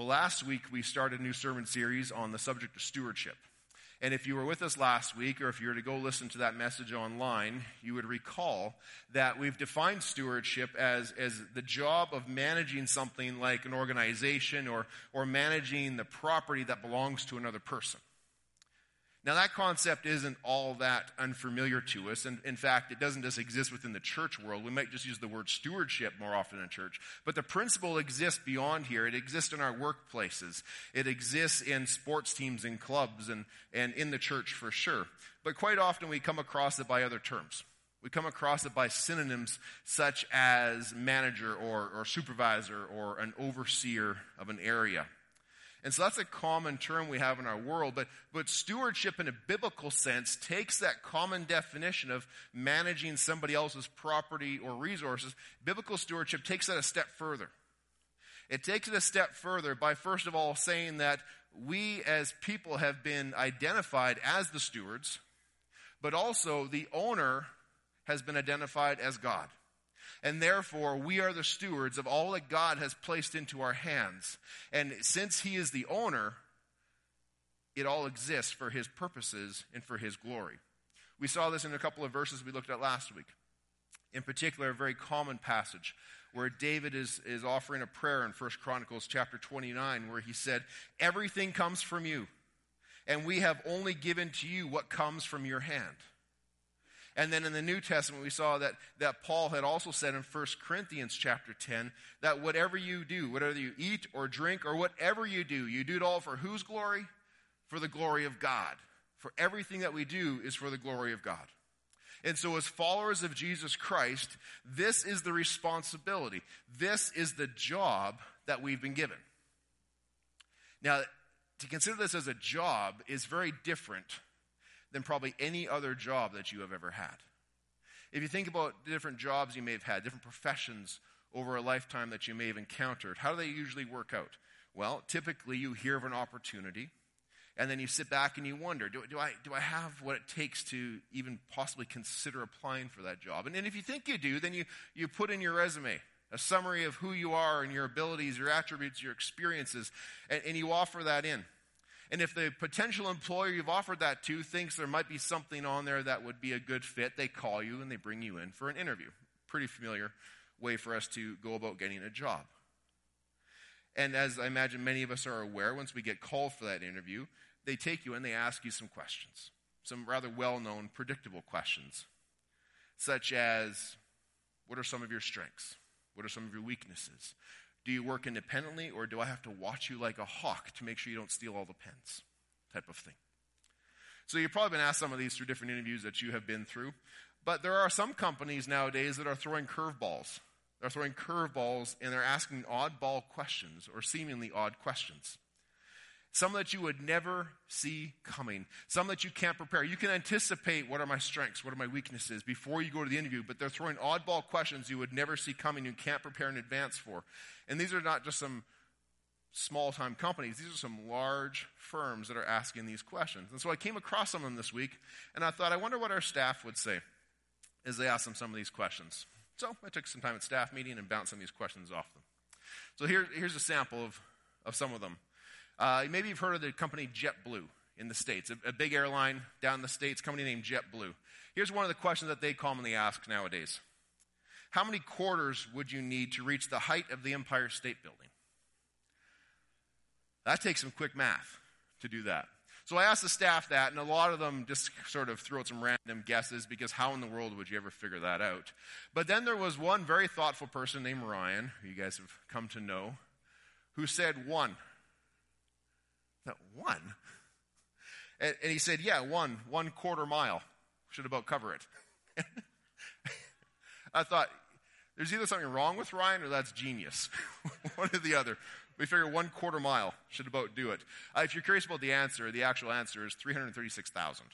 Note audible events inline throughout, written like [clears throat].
Well, last week we started a new sermon series on the subject of stewardship. And if you were with us last week, or if you were to go listen to that message online, you would recall that we've defined stewardship as, as the job of managing something like an organization or, or managing the property that belongs to another person. Now, that concept isn't all that unfamiliar to us. And in fact, it doesn't just exist within the church world. We might just use the word stewardship more often in church. But the principle exists beyond here. It exists in our workplaces. It exists in sports teams and clubs and, and in the church for sure. But quite often we come across it by other terms. We come across it by synonyms such as manager or, or supervisor or an overseer of an area. And so that's a common term we have in our world, but, but stewardship in a biblical sense takes that common definition of managing somebody else's property or resources. Biblical stewardship takes that a step further. It takes it a step further by first of all saying that we as people have been identified as the stewards, but also the owner has been identified as God and therefore we are the stewards of all that God has placed into our hands. And since He is the owner, it all exists for His purposes and for His glory. We saw this in a couple of verses we looked at last week. In particular, a very common passage where David is, is offering a prayer in 1 Chronicles chapter 29 where he said, Everything comes from you, and we have only given to you what comes from your hand. And then in the New Testament, we saw that, that Paul had also said in 1 Corinthians chapter 10 that whatever you do, whatever you eat or drink or whatever you do, you do it all for whose glory? For the glory of God. For everything that we do is for the glory of God. And so, as followers of Jesus Christ, this is the responsibility. This is the job that we've been given. Now, to consider this as a job is very different than probably any other job that you have ever had. If you think about different jobs you may have had, different professions over a lifetime that you may have encountered, how do they usually work out? Well, typically you hear of an opportunity, and then you sit back and you wonder, do, do, I, do I have what it takes to even possibly consider applying for that job? And, and if you think you do, then you, you put in your resume a summary of who you are and your abilities, your attributes, your experiences, and, and you offer that in. And if the potential employer you've offered that to thinks there might be something on there that would be a good fit, they call you and they bring you in for an interview. Pretty familiar way for us to go about getting a job. And as I imagine many of us are aware, once we get called for that interview, they take you and they ask you some questions, some rather well known, predictable questions, such as what are some of your strengths? What are some of your weaknesses? Do you work independently, or do I have to watch you like a hawk to make sure you don't steal all the pens? Type of thing. So you've probably been asked some of these through different interviews that you have been through. But there are some companies nowadays that are throwing curveballs. They're throwing curveballs and they're asking oddball questions or seemingly odd questions. Some that you would never see coming. Some that you can't prepare. You can anticipate what are my strengths, what are my weaknesses before you go to the interview, but they're throwing oddball questions you would never see coming, you can't prepare in advance for. And these are not just some small time companies, these are some large firms that are asking these questions. And so I came across some of them this week, and I thought, I wonder what our staff would say as they ask them some of these questions. So I took some time at staff meeting and bounced some of these questions off them. So here, here's a sample of, of some of them. Uh, maybe you've heard of the company JetBlue in the States, a, a big airline down in the States, company named JetBlue. Here's one of the questions that they commonly ask nowadays How many quarters would you need to reach the height of the Empire State Building? That takes some quick math to do that. So I asked the staff that, and a lot of them just sort of threw out some random guesses because how in the world would you ever figure that out? But then there was one very thoughtful person named Ryan, who you guys have come to know, who said one. That one? And, and he said, Yeah, one, one quarter mile. Should about cover it. [laughs] I thought, there's either something wrong with Ryan or that's genius. [laughs] one or the other. We figure one quarter mile should about do it. Uh, if you're curious about the answer, the actual answer is 336,000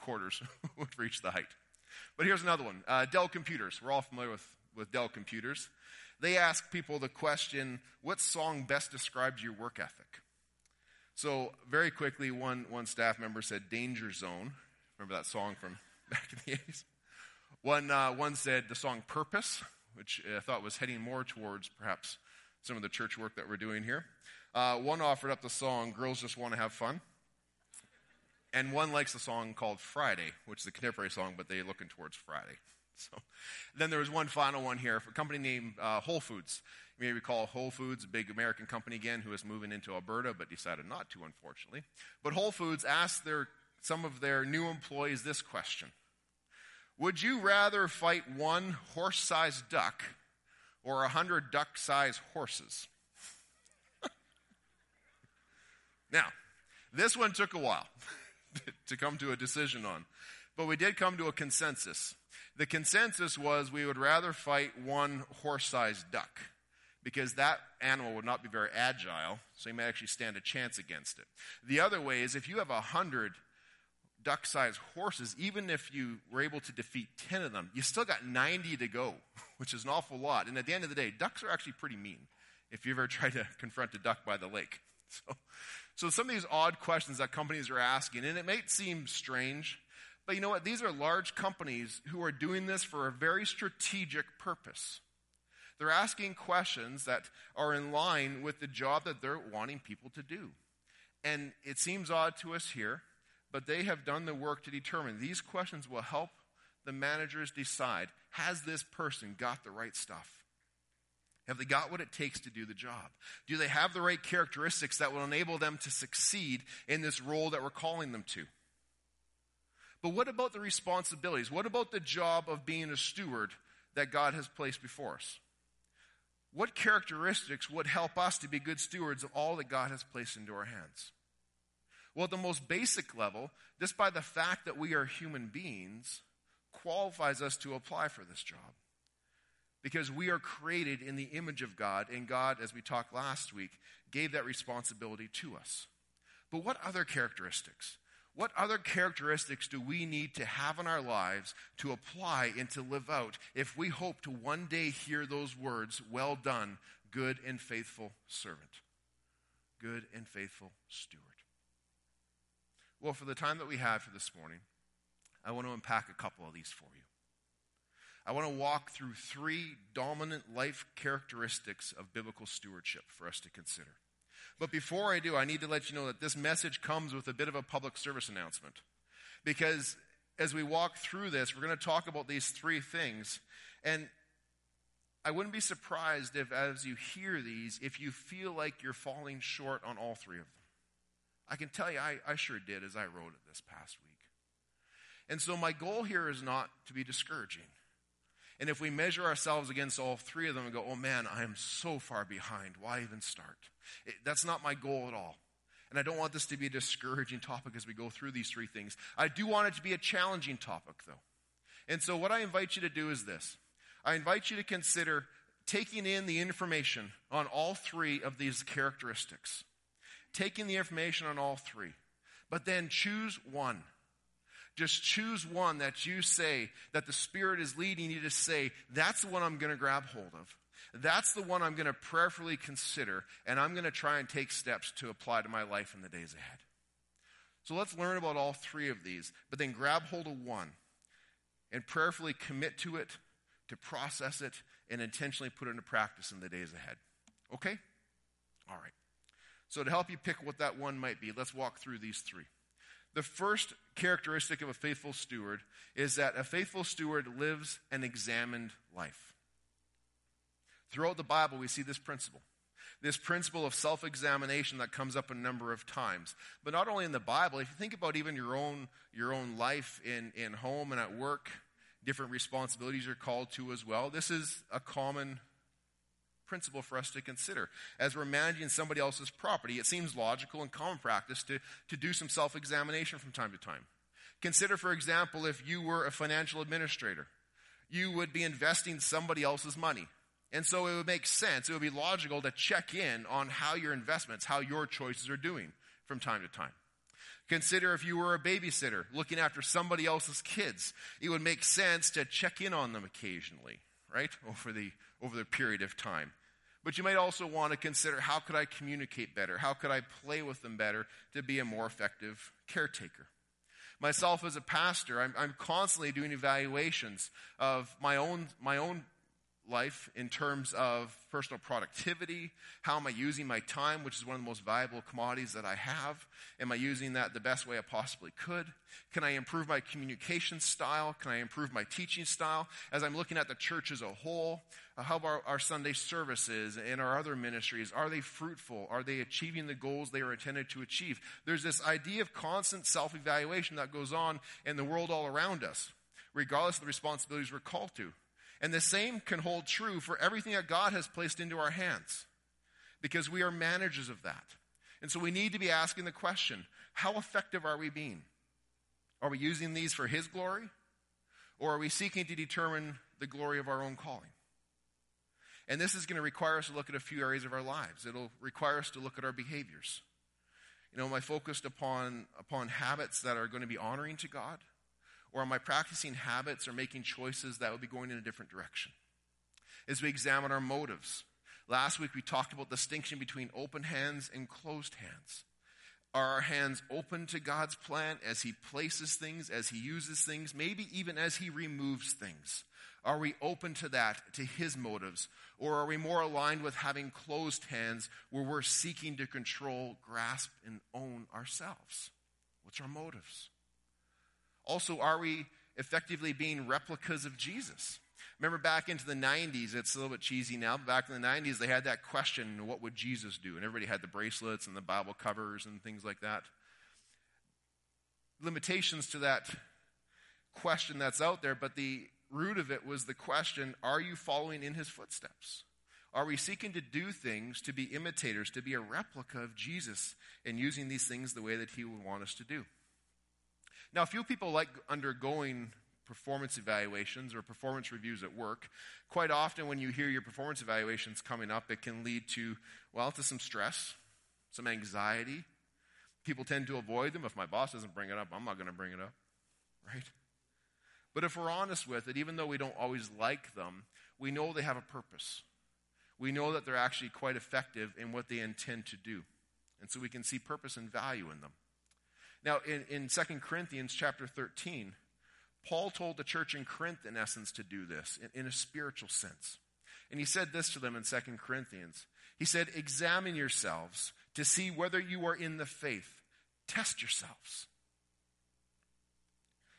quarters [laughs] would reach the height. But here's another one uh, Dell Computers. We're all familiar with, with Dell Computers. They ask people the question what song best describes your work ethic? So, very quickly, one, one staff member said Danger Zone. Remember that song from [laughs] back in the 80s? One, uh, one said the song Purpose, which I thought was heading more towards perhaps some of the church work that we're doing here. Uh, one offered up the song Girls Just Want to Have Fun. And one likes the song called Friday, which is a contemporary song, but they're looking towards Friday. [laughs] So then there was one final one here a company named uh, Whole Foods. You may recall Whole Foods, a big American company again, who is moving into Alberta, but decided not to, unfortunately. But Whole Foods asked their, some of their new employees this question Would you rather fight one horse sized duck or a hundred duck sized horses? [laughs] now, this one took a while [laughs] to come to a decision on, but we did come to a consensus. The consensus was we would rather fight one horse sized duck because that animal would not be very agile, so you may actually stand a chance against it. The other way is if you have a hundred duck sized horses, even if you were able to defeat 10 of them, you still got 90 to go, [laughs] which is an awful lot. And at the end of the day, ducks are actually pretty mean if you ever [laughs] try to confront a duck by the lake. [laughs] So, so some of these odd questions that companies are asking, and it may seem strange, but you know what? These are large companies who are doing this for a very strategic purpose. They're asking questions that are in line with the job that they're wanting people to do. And it seems odd to us here, but they have done the work to determine these questions will help the managers decide has this person got the right stuff? Have they got what it takes to do the job? Do they have the right characteristics that will enable them to succeed in this role that we're calling them to? But what about the responsibilities? What about the job of being a steward that God has placed before us? What characteristics would help us to be good stewards of all that God has placed into our hands? Well, at the most basic level, just by the fact that we are human beings, qualifies us to apply for this job. Because we are created in the image of God, and God, as we talked last week, gave that responsibility to us. But what other characteristics? What other characteristics do we need to have in our lives to apply and to live out if we hope to one day hear those words, well done, good and faithful servant? Good and faithful steward. Well, for the time that we have for this morning, I want to unpack a couple of these for you. I want to walk through three dominant life characteristics of biblical stewardship for us to consider. But before I do, I need to let you know that this message comes with a bit of a public service announcement. Because as we walk through this, we're going to talk about these three things. And I wouldn't be surprised if, as you hear these, if you feel like you're falling short on all three of them. I can tell you, I, I sure did as I wrote it this past week. And so my goal here is not to be discouraging. And if we measure ourselves against all three of them and go, oh man, I am so far behind, why even start? It, that's not my goal at all. And I don't want this to be a discouraging topic as we go through these three things. I do want it to be a challenging topic, though. And so, what I invite you to do is this I invite you to consider taking in the information on all three of these characteristics, taking the information on all three, but then choose one. Just choose one that you say, that the Spirit is leading you to say, that's the one I'm going to grab hold of. That's the one I'm going to prayerfully consider, and I'm going to try and take steps to apply to my life in the days ahead. So let's learn about all three of these, but then grab hold of one and prayerfully commit to it, to process it, and intentionally put it into practice in the days ahead. Okay? All right. So, to help you pick what that one might be, let's walk through these three. The first characteristic of a faithful steward is that a faithful steward lives an examined life. Throughout the Bible, we see this principle. This principle of self examination that comes up a number of times. But not only in the Bible, if you think about even your own, your own life in, in home and at work, different responsibilities you're called to as well. This is a common principle for us to consider. As we're managing somebody else's property, it seems logical and common practice to, to do some self examination from time to time. Consider, for example, if you were a financial administrator, you would be investing somebody else's money. And so it would make sense, it would be logical to check in on how your investments, how your choices are doing from time to time. Consider if you were a babysitter looking after somebody else's kids. It would make sense to check in on them occasionally, right? Over the, over the period of time. But you might also want to consider how could I communicate better? How could I play with them better to be a more effective caretaker? Myself as a pastor, I'm, I'm constantly doing evaluations of my own, my own life in terms of personal productivity. How am I using my time, which is one of the most valuable commodities that I have? Am I using that the best way I possibly could? Can I improve my communication style? Can I improve my teaching style? As I'm looking at the church as a whole, uh, how about our Sunday services and our other ministries? Are they fruitful? Are they achieving the goals they are intended to achieve? There's this idea of constant self evaluation that goes on in the world all around us, regardless of the responsibilities we're called to. And the same can hold true for everything that God has placed into our hands because we are managers of that. And so we need to be asking the question how effective are we being? Are we using these for His glory? Or are we seeking to determine the glory of our own calling? And this is going to require us to look at a few areas of our lives. It'll require us to look at our behaviors. You know, am I focused upon, upon habits that are going to be honoring to God? Or am I practicing habits or making choices that would be going in a different direction? As we examine our motives, last week we talked about the distinction between open hands and closed hands. Are our hands open to God's plan as He places things, as He uses things, maybe even as He removes things? Are we open to that, to His motives? Or are we more aligned with having closed hands where we're seeking to control, grasp, and own ourselves? What's our motives? Also, are we effectively being replicas of Jesus? Remember back into the 90s, it's a little bit cheesy now, but back in the 90s, they had that question, what would Jesus do? And everybody had the bracelets and the Bible covers and things like that. Limitations to that question that's out there, but the root of it was the question are you following in his footsteps? Are we seeking to do things to be imitators, to be a replica of Jesus, and using these things the way that he would want us to do? Now, a few people like undergoing performance evaluations or performance reviews at work. Quite often, when you hear your performance evaluations coming up, it can lead to, well, to some stress, some anxiety. People tend to avoid them. If my boss doesn't bring it up, I'm not going to bring it up, right? But if we're honest with it, even though we don't always like them, we know they have a purpose. We know that they're actually quite effective in what they intend to do. And so we can see purpose and value in them. Now, in, in 2 Corinthians chapter 13, Paul told the church in Corinth, in essence, to do this in, in a spiritual sense. And he said this to them in 2 Corinthians. He said, Examine yourselves to see whether you are in the faith. Test yourselves.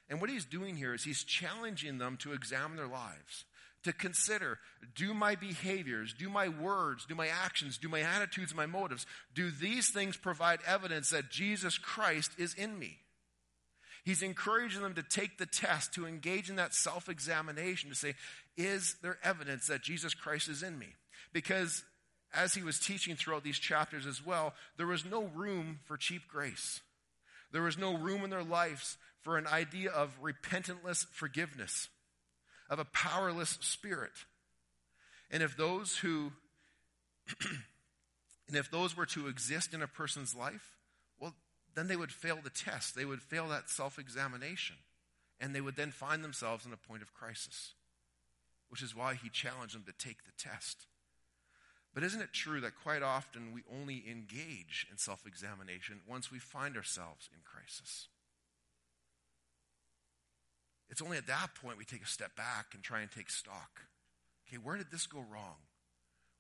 And what he's doing here is he's challenging them to examine their lives to consider do my behaviors, do my words, do my actions, do my attitudes, my motives, do these things provide evidence that Jesus Christ is in me? He's encouraging them to take the test, to engage in that self examination, to say, is there evidence that Jesus Christ is in me? Because as he was teaching throughout these chapters as well, there was no room for cheap grace. There was no room in their lives for an idea of repentantless forgiveness of a powerless spirit. And if those who [clears throat] and if those were to exist in a person's life, well, then they would fail the test. They would fail that self-examination. And they would then find themselves in a point of crisis. Which is why he challenged them to take the test. But isn't it true that quite often we only engage in self examination once we find ourselves in crisis? It's only at that point we take a step back and try and take stock. Okay, where did this go wrong?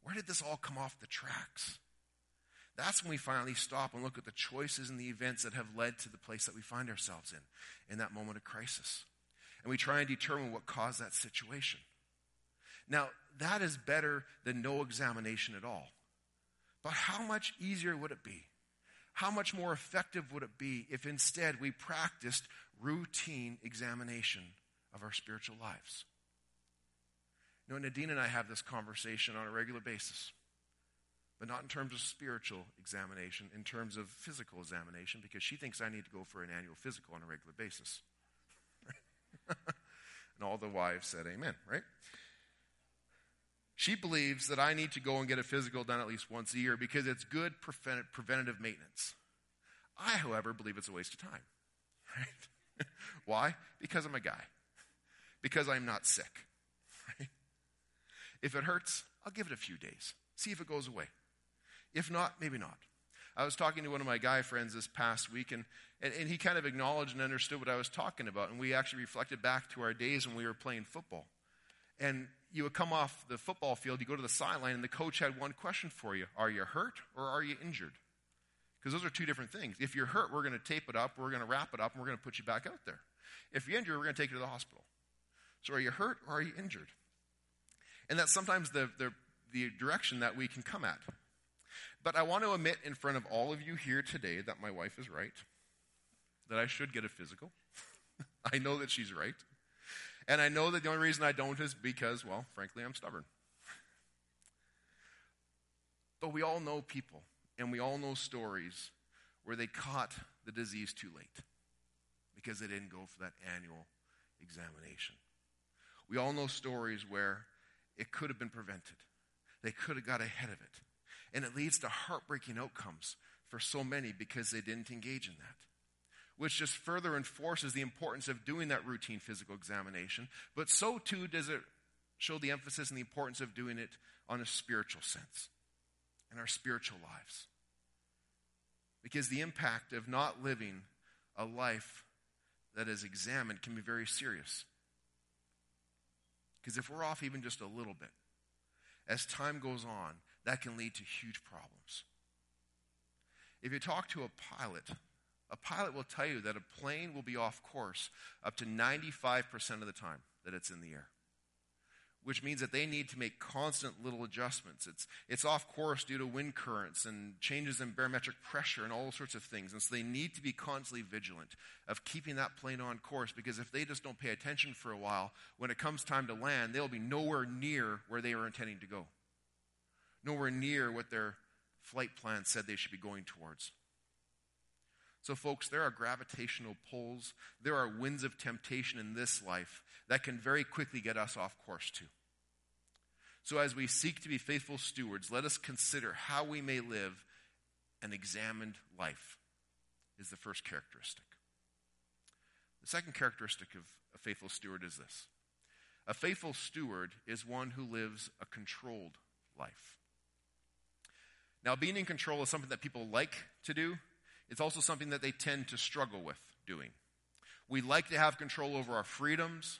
Where did this all come off the tracks? That's when we finally stop and look at the choices and the events that have led to the place that we find ourselves in, in that moment of crisis. And we try and determine what caused that situation. Now, that is better than no examination at all. But how much easier would it be? How much more effective would it be if instead we practiced routine examination of our spiritual lives. You know, Nadine and I have this conversation on a regular basis, but not in terms of spiritual examination, in terms of physical examination, because she thinks I need to go for an annual physical on a regular basis. [laughs] and all the wives said amen, right? She believes that I need to go and get a physical done at least once a year because it's good preventative maintenance. I, however, believe it's a waste of time, [laughs] right? [laughs] Why? Because I'm a guy. Because I'm not sick. [laughs] If it hurts, I'll give it a few days. See if it goes away. If not, maybe not. I was talking to one of my guy friends this past week, and, and, and he kind of acknowledged and understood what I was talking about. And we actually reflected back to our days when we were playing football. And you would come off the football field, you go to the sideline, and the coach had one question for you Are you hurt or are you injured? Because those are two different things. If you're hurt, we're going to tape it up, we're going to wrap it up, and we're going to put you back out there. If you're injured, we're going to take you to the hospital. So are you hurt or are you injured? And that's sometimes the, the, the direction that we can come at. But I want to admit in front of all of you here today that my wife is right, that I should get a physical. [laughs] I know that she's right. And I know that the only reason I don't is because, well, frankly, I'm stubborn. But we all know people, and we all know stories where they caught the disease too late because they didn't go for that annual examination. We all know stories where it could have been prevented, they could have got ahead of it. And it leads to heartbreaking outcomes for so many because they didn't engage in that which just further enforces the importance of doing that routine physical examination. But so too does it show the emphasis and the importance of doing it on a spiritual sense in our spiritual lives. Because the impact of not living a life that is examined can be very serious. Because if we're off even just a little bit, as time goes on, that can lead to huge problems. If you talk to a pilot a pilot will tell you that a plane will be off course up to 95% of the time that it's in the air, which means that they need to make constant little adjustments. It's, it's off course due to wind currents and changes in barometric pressure and all sorts of things. And so they need to be constantly vigilant of keeping that plane on course because if they just don't pay attention for a while, when it comes time to land, they'll be nowhere near where they were intending to go, nowhere near what their flight plan said they should be going towards. So, folks, there are gravitational pulls, there are winds of temptation in this life that can very quickly get us off course, too. So, as we seek to be faithful stewards, let us consider how we may live an examined life, is the first characteristic. The second characteristic of a faithful steward is this a faithful steward is one who lives a controlled life. Now, being in control is something that people like to do, it's also something that they tend to struggle with doing. We like to have control over our freedoms,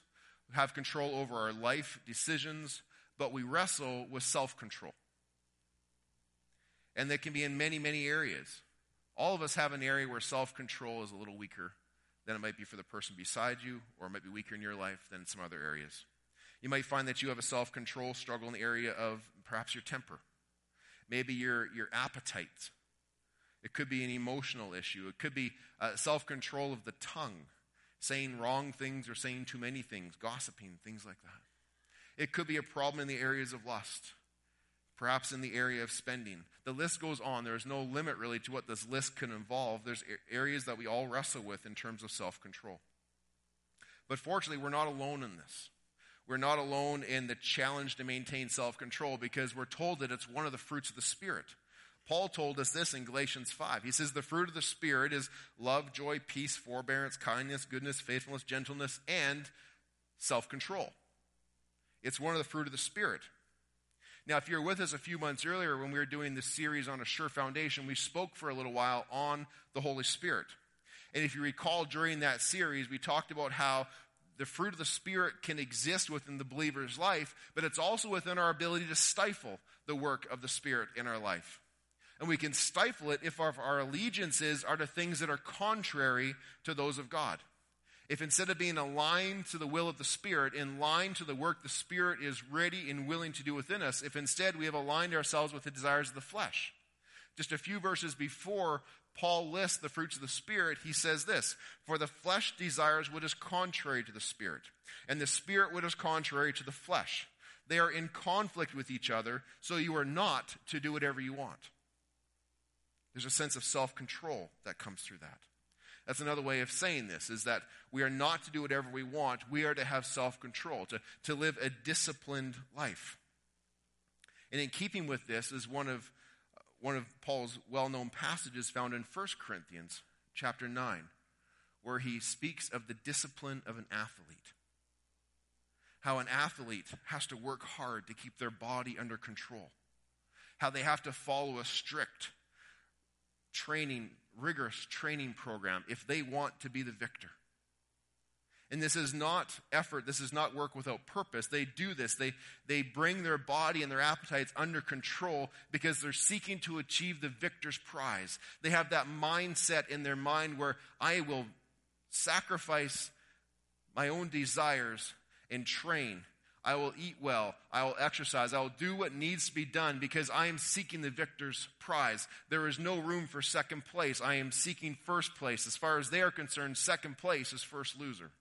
have control over our life decisions, but we wrestle with self control. And that can be in many, many areas. All of us have an area where self control is a little weaker than it might be for the person beside you, or it might be weaker in your life than in some other areas. You might find that you have a self control struggle in the area of perhaps your temper, maybe your, your appetite it could be an emotional issue. It could be uh, self control of the tongue, saying wrong things or saying too many things, gossiping, things like that. It could be a problem in the areas of lust, perhaps in the area of spending. The list goes on. There is no limit really to what this list can involve. There's areas that we all wrestle with in terms of self control. But fortunately, we're not alone in this. We're not alone in the challenge to maintain self control because we're told that it's one of the fruits of the Spirit. Paul told us this in Galatians 5. He says, The fruit of the Spirit is love, joy, peace, forbearance, kindness, goodness, faithfulness, gentleness, and self control. It's one of the fruit of the Spirit. Now, if you're with us a few months earlier when we were doing this series on a sure foundation, we spoke for a little while on the Holy Spirit. And if you recall during that series, we talked about how the fruit of the Spirit can exist within the believer's life, but it's also within our ability to stifle the work of the Spirit in our life and we can stifle it if our, our allegiances are to things that are contrary to those of God. If instead of being aligned to the will of the Spirit, in line to the work the Spirit is ready and willing to do within us, if instead we have aligned ourselves with the desires of the flesh. Just a few verses before Paul lists the fruits of the Spirit, he says this For the flesh desires what is contrary to the Spirit, and the Spirit what is contrary to the flesh. They are in conflict with each other, so you are not to do whatever you want. There's a sense of self control that comes through that. That's another way of saying this is that we are not to do whatever we want. We are to have self control, to, to live a disciplined life. And in keeping with this is one of, uh, one of Paul's well known passages found in 1 Corinthians chapter 9, where he speaks of the discipline of an athlete. How an athlete has to work hard to keep their body under control. How they have to follow a strict training, rigorous training program if they want to be the victor. And this is not effort. This is not work without purpose. They do this. They, they bring their body and their appetites under control because they're seeking to achieve the victor's prize. They have that mindset in their mind where I will sacrifice my own desires and train. I will eat well. I will exercise. I will do what needs to be done because I am seeking the victor's prize. There is no room for second place. I am seeking first place. As far as they are concerned, second place is first loser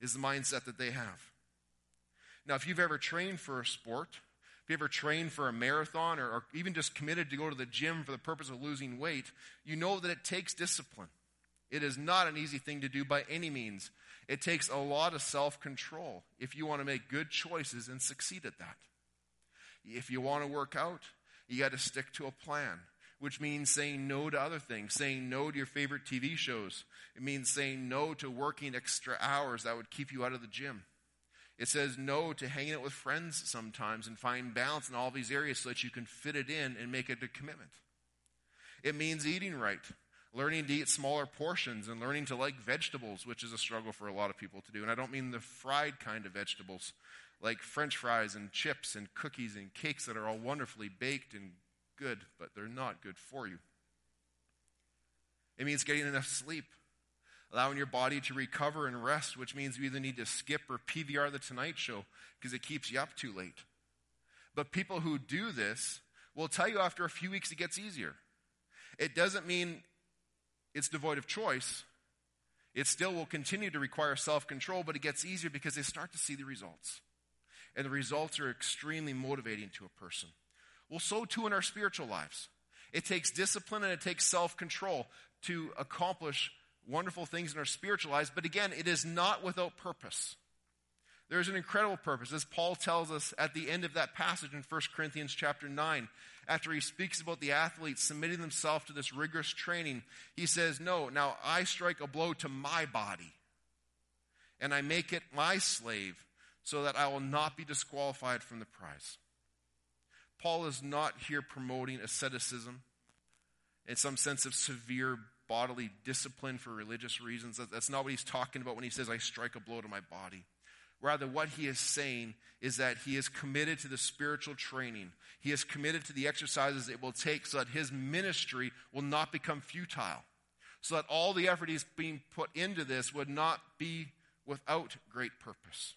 is the mindset that they have. Now, if you've ever trained for a sport, if you ever trained for a marathon or, or, even just committed to go to the gym for the purpose of losing weight, you know that it takes discipline. It is not an easy thing to do by any means. It takes a lot of self control if you want to make good choices and succeed at that. If you want to work out, you got to stick to a plan which means saying no to other things, saying no to your favorite TV shows. It means saying no to working extra hours that would keep you out of the gym. It says no to hanging out with friends sometimes and find balance in all these areas so that you can fit it in and make it a commitment. It means eating right, learning to eat smaller portions and learning to like vegetables, which is a struggle for a lot of people to do. And I don't mean the fried kind of vegetables like french fries and chips and cookies and cakes that are all wonderfully baked and good, but they're not good for you. It means getting enough sleep, allowing your body to recover and rest, which means you either need to skip or PVR the Tonight Show because it keeps you up too late. But people who do this will tell you after a few weeks it gets easier. It doesn't mean it's devoid of choice. It still will continue to require self control, but it gets easier because they start to see the results. And the results are extremely motivating to a person. Well, so too in our spiritual lives. It takes discipline and it takes self control to accomplish wonderful things in our spiritual lives, but again, it is not without purpose. There's an incredible purpose, as Paul tells us at the end of that passage in 1 Corinthians chapter 9. After he speaks about the athletes submitting themselves to this rigorous training, he says, No, now I strike a blow to my body, and I make it my slave, so that I will not be disqualified from the prize. Paul is not here promoting asceticism in some sense of severe bodily discipline for religious reasons. That's not what he's talking about when he says, I strike a blow to my body. Rather, what he is saying is that he is committed to the spiritual training. He is committed to the exercises it will take so that his ministry will not become futile. So that all the effort he's being put into this would not be without great purpose.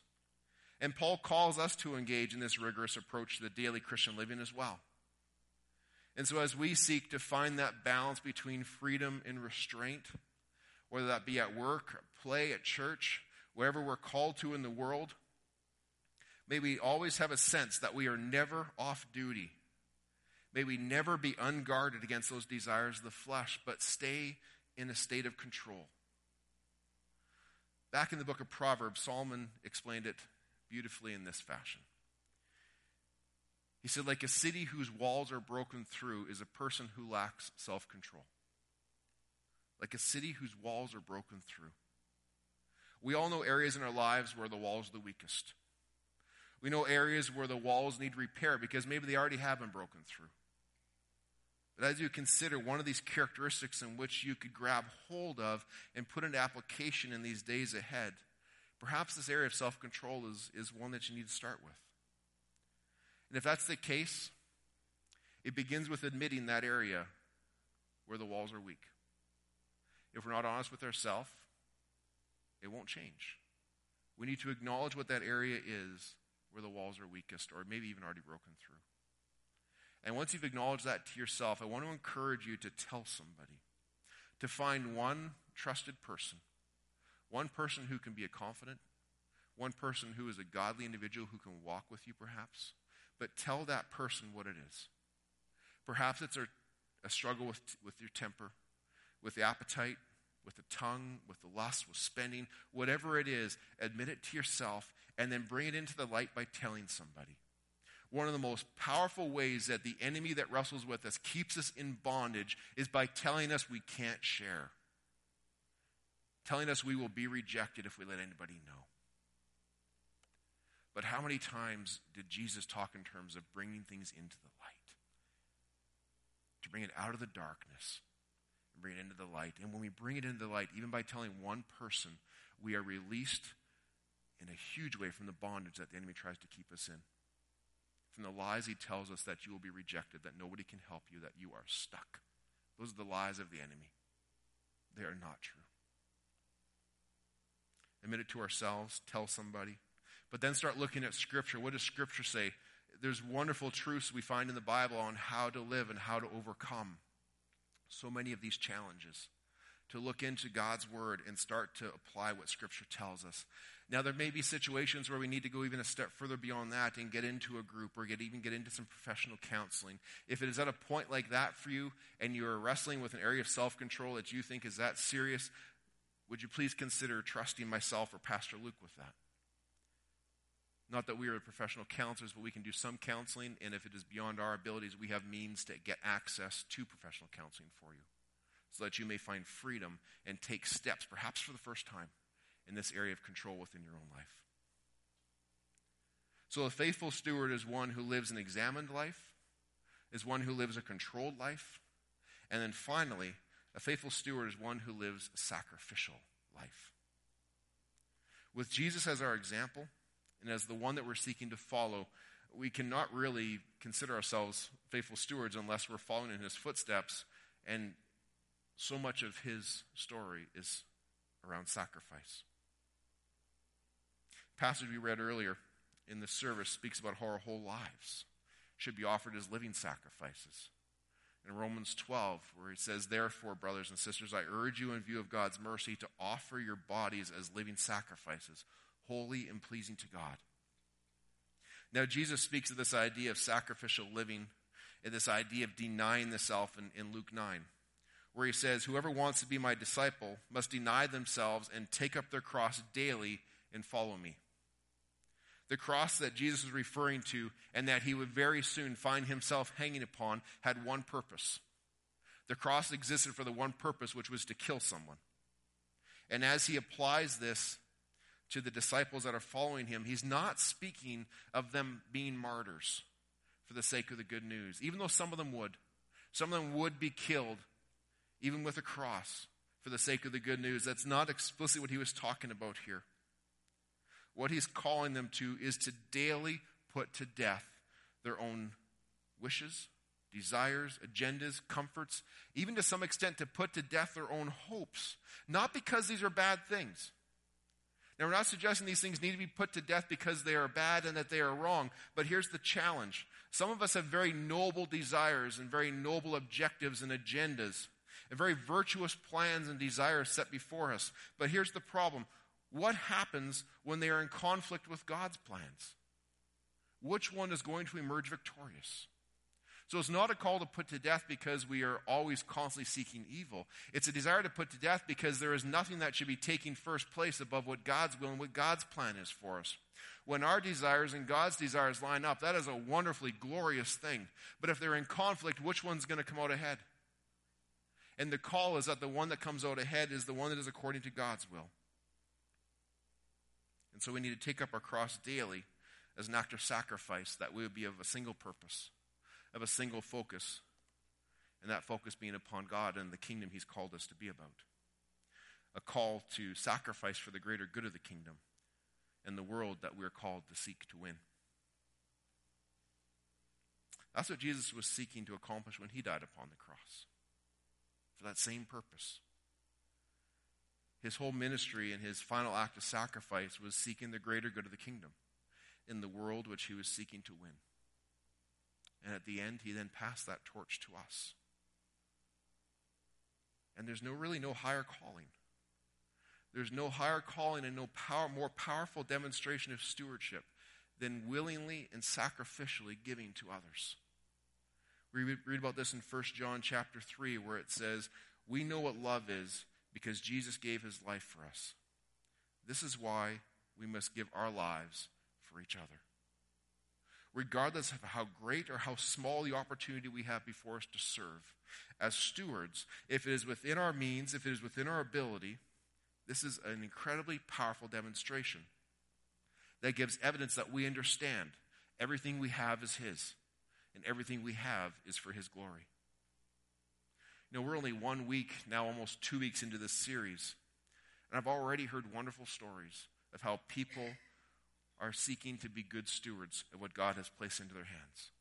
And Paul calls us to engage in this rigorous approach to the daily Christian living as well. And so, as we seek to find that balance between freedom and restraint, whether that be at work, at play, at church, wherever we're called to in the world, may we always have a sense that we are never off duty. May we never be unguarded against those desires of the flesh, but stay in a state of control. Back in the book of Proverbs, Solomon explained it beautifully in this fashion. He said, like a city whose walls are broken through is a person who lacks self control. Like a city whose walls are broken through. We all know areas in our lives where the walls are the weakest. We know areas where the walls need repair because maybe they already have been broken through. But as you consider one of these characteristics in which you could grab hold of and put into application in these days ahead, Perhaps this area of self control is, is one that you need to start with. And if that's the case, it begins with admitting that area where the walls are weak. If we're not honest with ourselves, it won't change. We need to acknowledge what that area is where the walls are weakest, or maybe even already broken through. And once you've acknowledged that to yourself, I want to encourage you to tell somebody, to find one trusted person one person who can be a confident, one person who is a godly individual who can walk with you, perhaps. But tell that person what it is. Perhaps it's a, a struggle with, with your temper, with the appetite, with the tongue, with the lust, with spending, whatever it is, admit it to yourself and then bring it into the light by telling somebody. One of the most powerful ways that the enemy that wrestles with us keeps us in bondage is by telling us we can't share telling us we will be rejected if we let anybody know. But how many times did Jesus talk in terms of bringing things into the light? To bring it out of the darkness bring it into the light. And when we bring it into the light, even by telling one person, we are released in a huge way from the bondage that the enemy tries to keep us in. From the lies he tells us that you will be rejected, that nobody can help you, that you are stuck. Those are the lies of the enemy. They are not true. Admit it to ourselves, tell somebody. But then start looking at Scripture. What does Scripture say? There's wonderful truths we find in the Bible on how to live and how to overcome so many of these challenges. To look into God's Word and start to apply what Scripture tells us. Now, there may be situations where we need to go even a step further beyond that and get into a group or get, even get into some professional counseling. If it is at a point like that for you and you're wrestling with an area of self control that you think is that serious, would you please consider trusting myself or Pastor Luke with that? Not that we are professional counselors, but we can do some counseling, and if it is beyond our abilities, we have means to get access to professional counseling for you so that you may find freedom and take steps, perhaps for the first time in this area of control within your own life. So, a faithful steward is one who lives an examined life, is one who lives a controlled life, and then finally, a faithful steward is one who lives a sacrificial life. With Jesus as our example, and as the one that we're seeking to follow, we cannot really consider ourselves faithful stewards unless we're following in his footsteps, and so much of his story is around sacrifice passage we read earlier in the service speaks about how our whole lives should be offered as living sacrifices. In Romans 12, where he says, Therefore, brothers and sisters, I urge you in view of God's mercy to offer your bodies as living sacrifices, holy and pleasing to God. Now, Jesus speaks of this idea of sacrificial living and this idea of denying the self in, in Luke 9, where he says, Whoever wants to be my disciple must deny themselves and take up their cross daily and follow me. The cross that Jesus was referring to and that he would very soon find himself hanging upon had one purpose. The cross existed for the one purpose, which was to kill someone. And as he applies this to the disciples that are following him, he's not speaking of them being martyrs for the sake of the good news, even though some of them would. Some of them would be killed, even with a cross, for the sake of the good news. That's not explicitly what he was talking about here. What he's calling them to is to daily put to death their own wishes, desires, agendas, comforts, even to some extent to put to death their own hopes. Not because these are bad things. Now, we're not suggesting these things need to be put to death because they are bad and that they are wrong, but here's the challenge. Some of us have very noble desires and very noble objectives and agendas, and very virtuous plans and desires set before us. But here's the problem what happens when they are in conflict with God's plans? Which one is going to emerge victorious? So it's not a call to put to death because we are always constantly seeking evil. It's a desire to put to death because there is nothing that should be taking first place above what God's will and what God's plan is for us. When our desires and God's desires line up, that is a wonderfully glorious thing. But if they're in conflict, which one's going to come out ahead? And the call is that the one that comes out ahead is the one that is according to God's will. And so we need to take up our cross daily as an act of sacrifice that we would be of a single purpose, of a single focus, and that focus being upon God and the kingdom He's called us to be about. A call to sacrifice for the greater good of the kingdom and the world that we're called to seek to win. That's what Jesus was seeking to accomplish when He died upon the cross, for that same purpose his whole ministry and his final act of sacrifice was seeking the greater good of the kingdom in the world which he was seeking to win. And at the end, he then passed that torch to us. And there's no really no higher calling. There's no higher calling and no power, more powerful demonstration of stewardship than willingly and sacrificially giving to others. We read about this in 1 John chapter 3 where it says, "We know what love is because Jesus gave his life for us. This is why we must give our lives for each other. Regardless of how great or how small the opportunity we have before us to serve, as stewards, if it is within our means, if it is within our ability, this is an incredibly powerful demonstration that gives evidence that we understand everything we have is His, and everything we have is for His glory. You know, we're only one week, now almost two weeks into this series. And I've already heard wonderful stories of how people are seeking to be good stewards of what God has placed into their hands.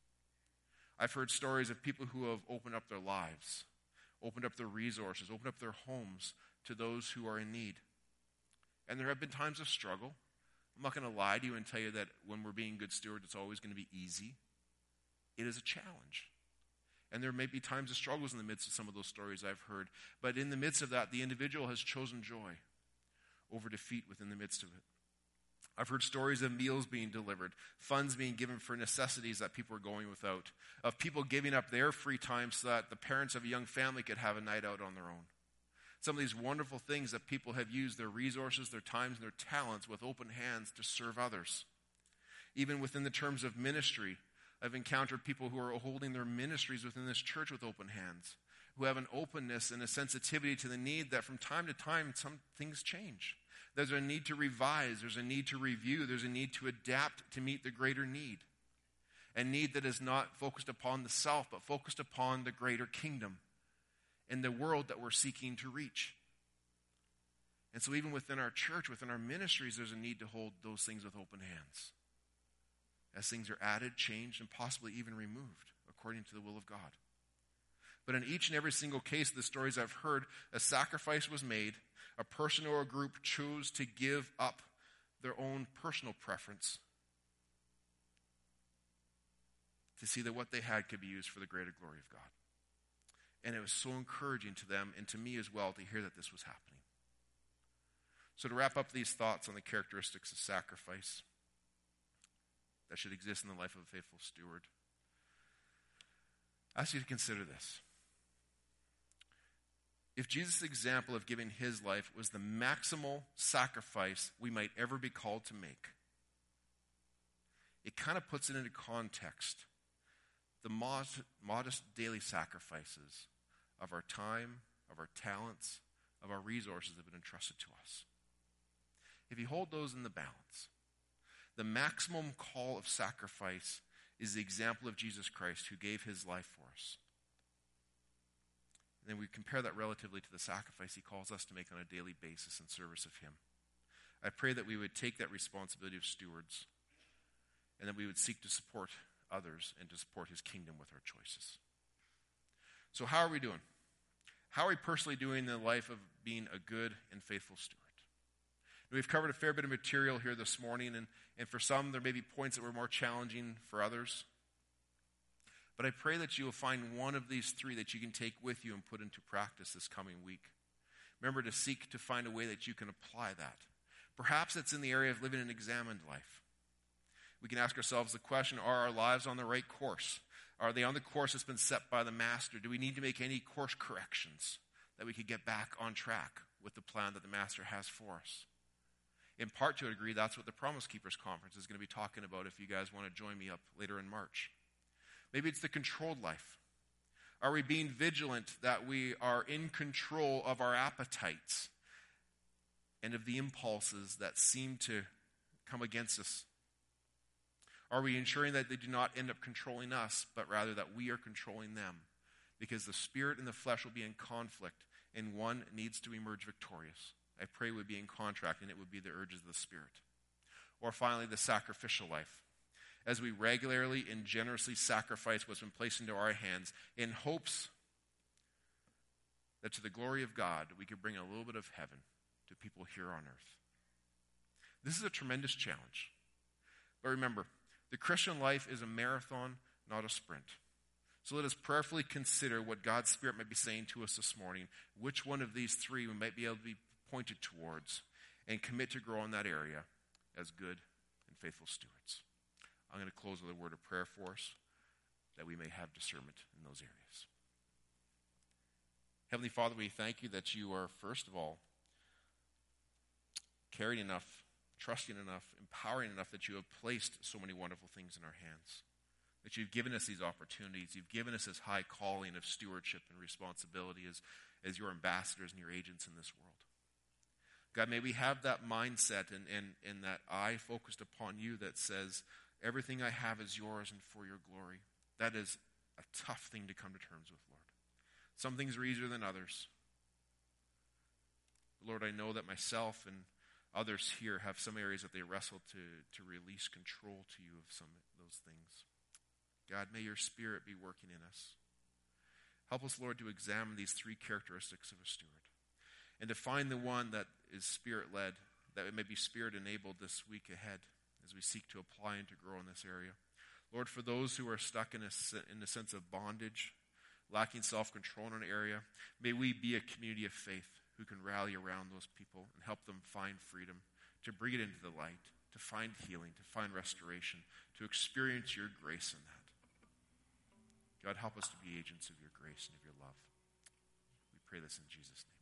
I've heard stories of people who have opened up their lives, opened up their resources, opened up their homes to those who are in need. And there have been times of struggle. I'm not going to lie to you and tell you that when we're being good stewards, it's always going to be easy. It is a challenge. And there may be times of struggles in the midst of some of those stories I've heard. But in the midst of that, the individual has chosen joy over defeat within the midst of it. I've heard stories of meals being delivered, funds being given for necessities that people are going without, of people giving up their free time so that the parents of a young family could have a night out on their own. Some of these wonderful things that people have used their resources, their times, and their talents with open hands to serve others. Even within the terms of ministry, I've encountered people who are holding their ministries within this church with open hands, who have an openness and a sensitivity to the need that from time to time some things change. There's a need to revise, there's a need to review, there's a need to adapt to meet the greater need. A need that is not focused upon the self, but focused upon the greater kingdom and the world that we're seeking to reach. And so, even within our church, within our ministries, there's a need to hold those things with open hands as things are added, changed, and possibly even removed according to the will of God. But in each and every single case of the stories I've heard, a sacrifice was made a person or a group chose to give up their own personal preference to see that what they had could be used for the greater glory of God. And it was so encouraging to them and to me as well to hear that this was happening. So, to wrap up these thoughts on the characteristics of sacrifice that should exist in the life of a faithful steward, I ask you to consider this. If Jesus' example of giving his life was the maximal sacrifice we might ever be called to make, it kind of puts it into context the modest, modest daily sacrifices of our time, of our talents, of our resources that have been entrusted to us. If you hold those in the balance, the maximum call of sacrifice is the example of Jesus Christ who gave his life for us. And then we compare that relatively to the sacrifice he calls us to make on a daily basis in service of him. I pray that we would take that responsibility of stewards and that we would seek to support others and to support his kingdom with our choices. So, how are we doing? How are we personally doing in the life of being a good and faithful steward? We've covered a fair bit of material here this morning, and, and for some, there may be points that were more challenging for others. But I pray that you will find one of these three that you can take with you and put into practice this coming week. Remember to seek to find a way that you can apply that. Perhaps it's in the area of living an examined life. We can ask ourselves the question are our lives on the right course? Are they on the course that's been set by the Master? Do we need to make any course corrections that we could get back on track with the plan that the Master has for us? In part to a degree, that's what the Promise Keepers Conference is going to be talking about if you guys want to join me up later in March. Maybe it's the controlled life. Are we being vigilant that we are in control of our appetites and of the impulses that seem to come against us? Are we ensuring that they do not end up controlling us, but rather that we are controlling them? Because the spirit and the flesh will be in conflict, and one needs to emerge victorious. I pray would be in contract, and it would be the urges of the spirit. Or finally, the sacrificial life as we regularly and generously sacrifice what's been placed into our hands in hopes that to the glory of God, we could bring a little bit of heaven to people here on earth. This is a tremendous challenge. But remember, the Christian life is a marathon, not a sprint. So let us prayerfully consider what God's Spirit might be saying to us this morning, which one of these three we might be able to be pointed towards, and commit to grow in that area as good and faithful stewards. I'm going to close with a word of prayer for us that we may have discernment in those areas. Heavenly Father, we thank you that you are, first of all, caring enough, trusting enough, empowering enough that you have placed so many wonderful things in our hands. That you've given us these opportunities. You've given us this high calling of stewardship and responsibility as, as your ambassadors and your agents in this world. God, may we have that mindset and, and, and that eye focused upon you that says, Everything I have is yours and for your glory. That is a tough thing to come to terms with, Lord. Some things are easier than others. Lord, I know that myself and others here have some areas that they wrestle to, to release control to you of some of those things. God, may your spirit be working in us. Help us, Lord, to examine these three characteristics of a steward and to find the one that is spirit led, that it may be spirit enabled this week ahead as we seek to apply and to grow in this area. Lord, for those who are stuck in a, in a sense of bondage, lacking self control in an area, may we be a community of faith who can rally around those people and help them find freedom, to bring it into the light, to find healing, to find restoration, to experience your grace in that. God, help us to be agents of your grace and of your love. We pray this in Jesus' name.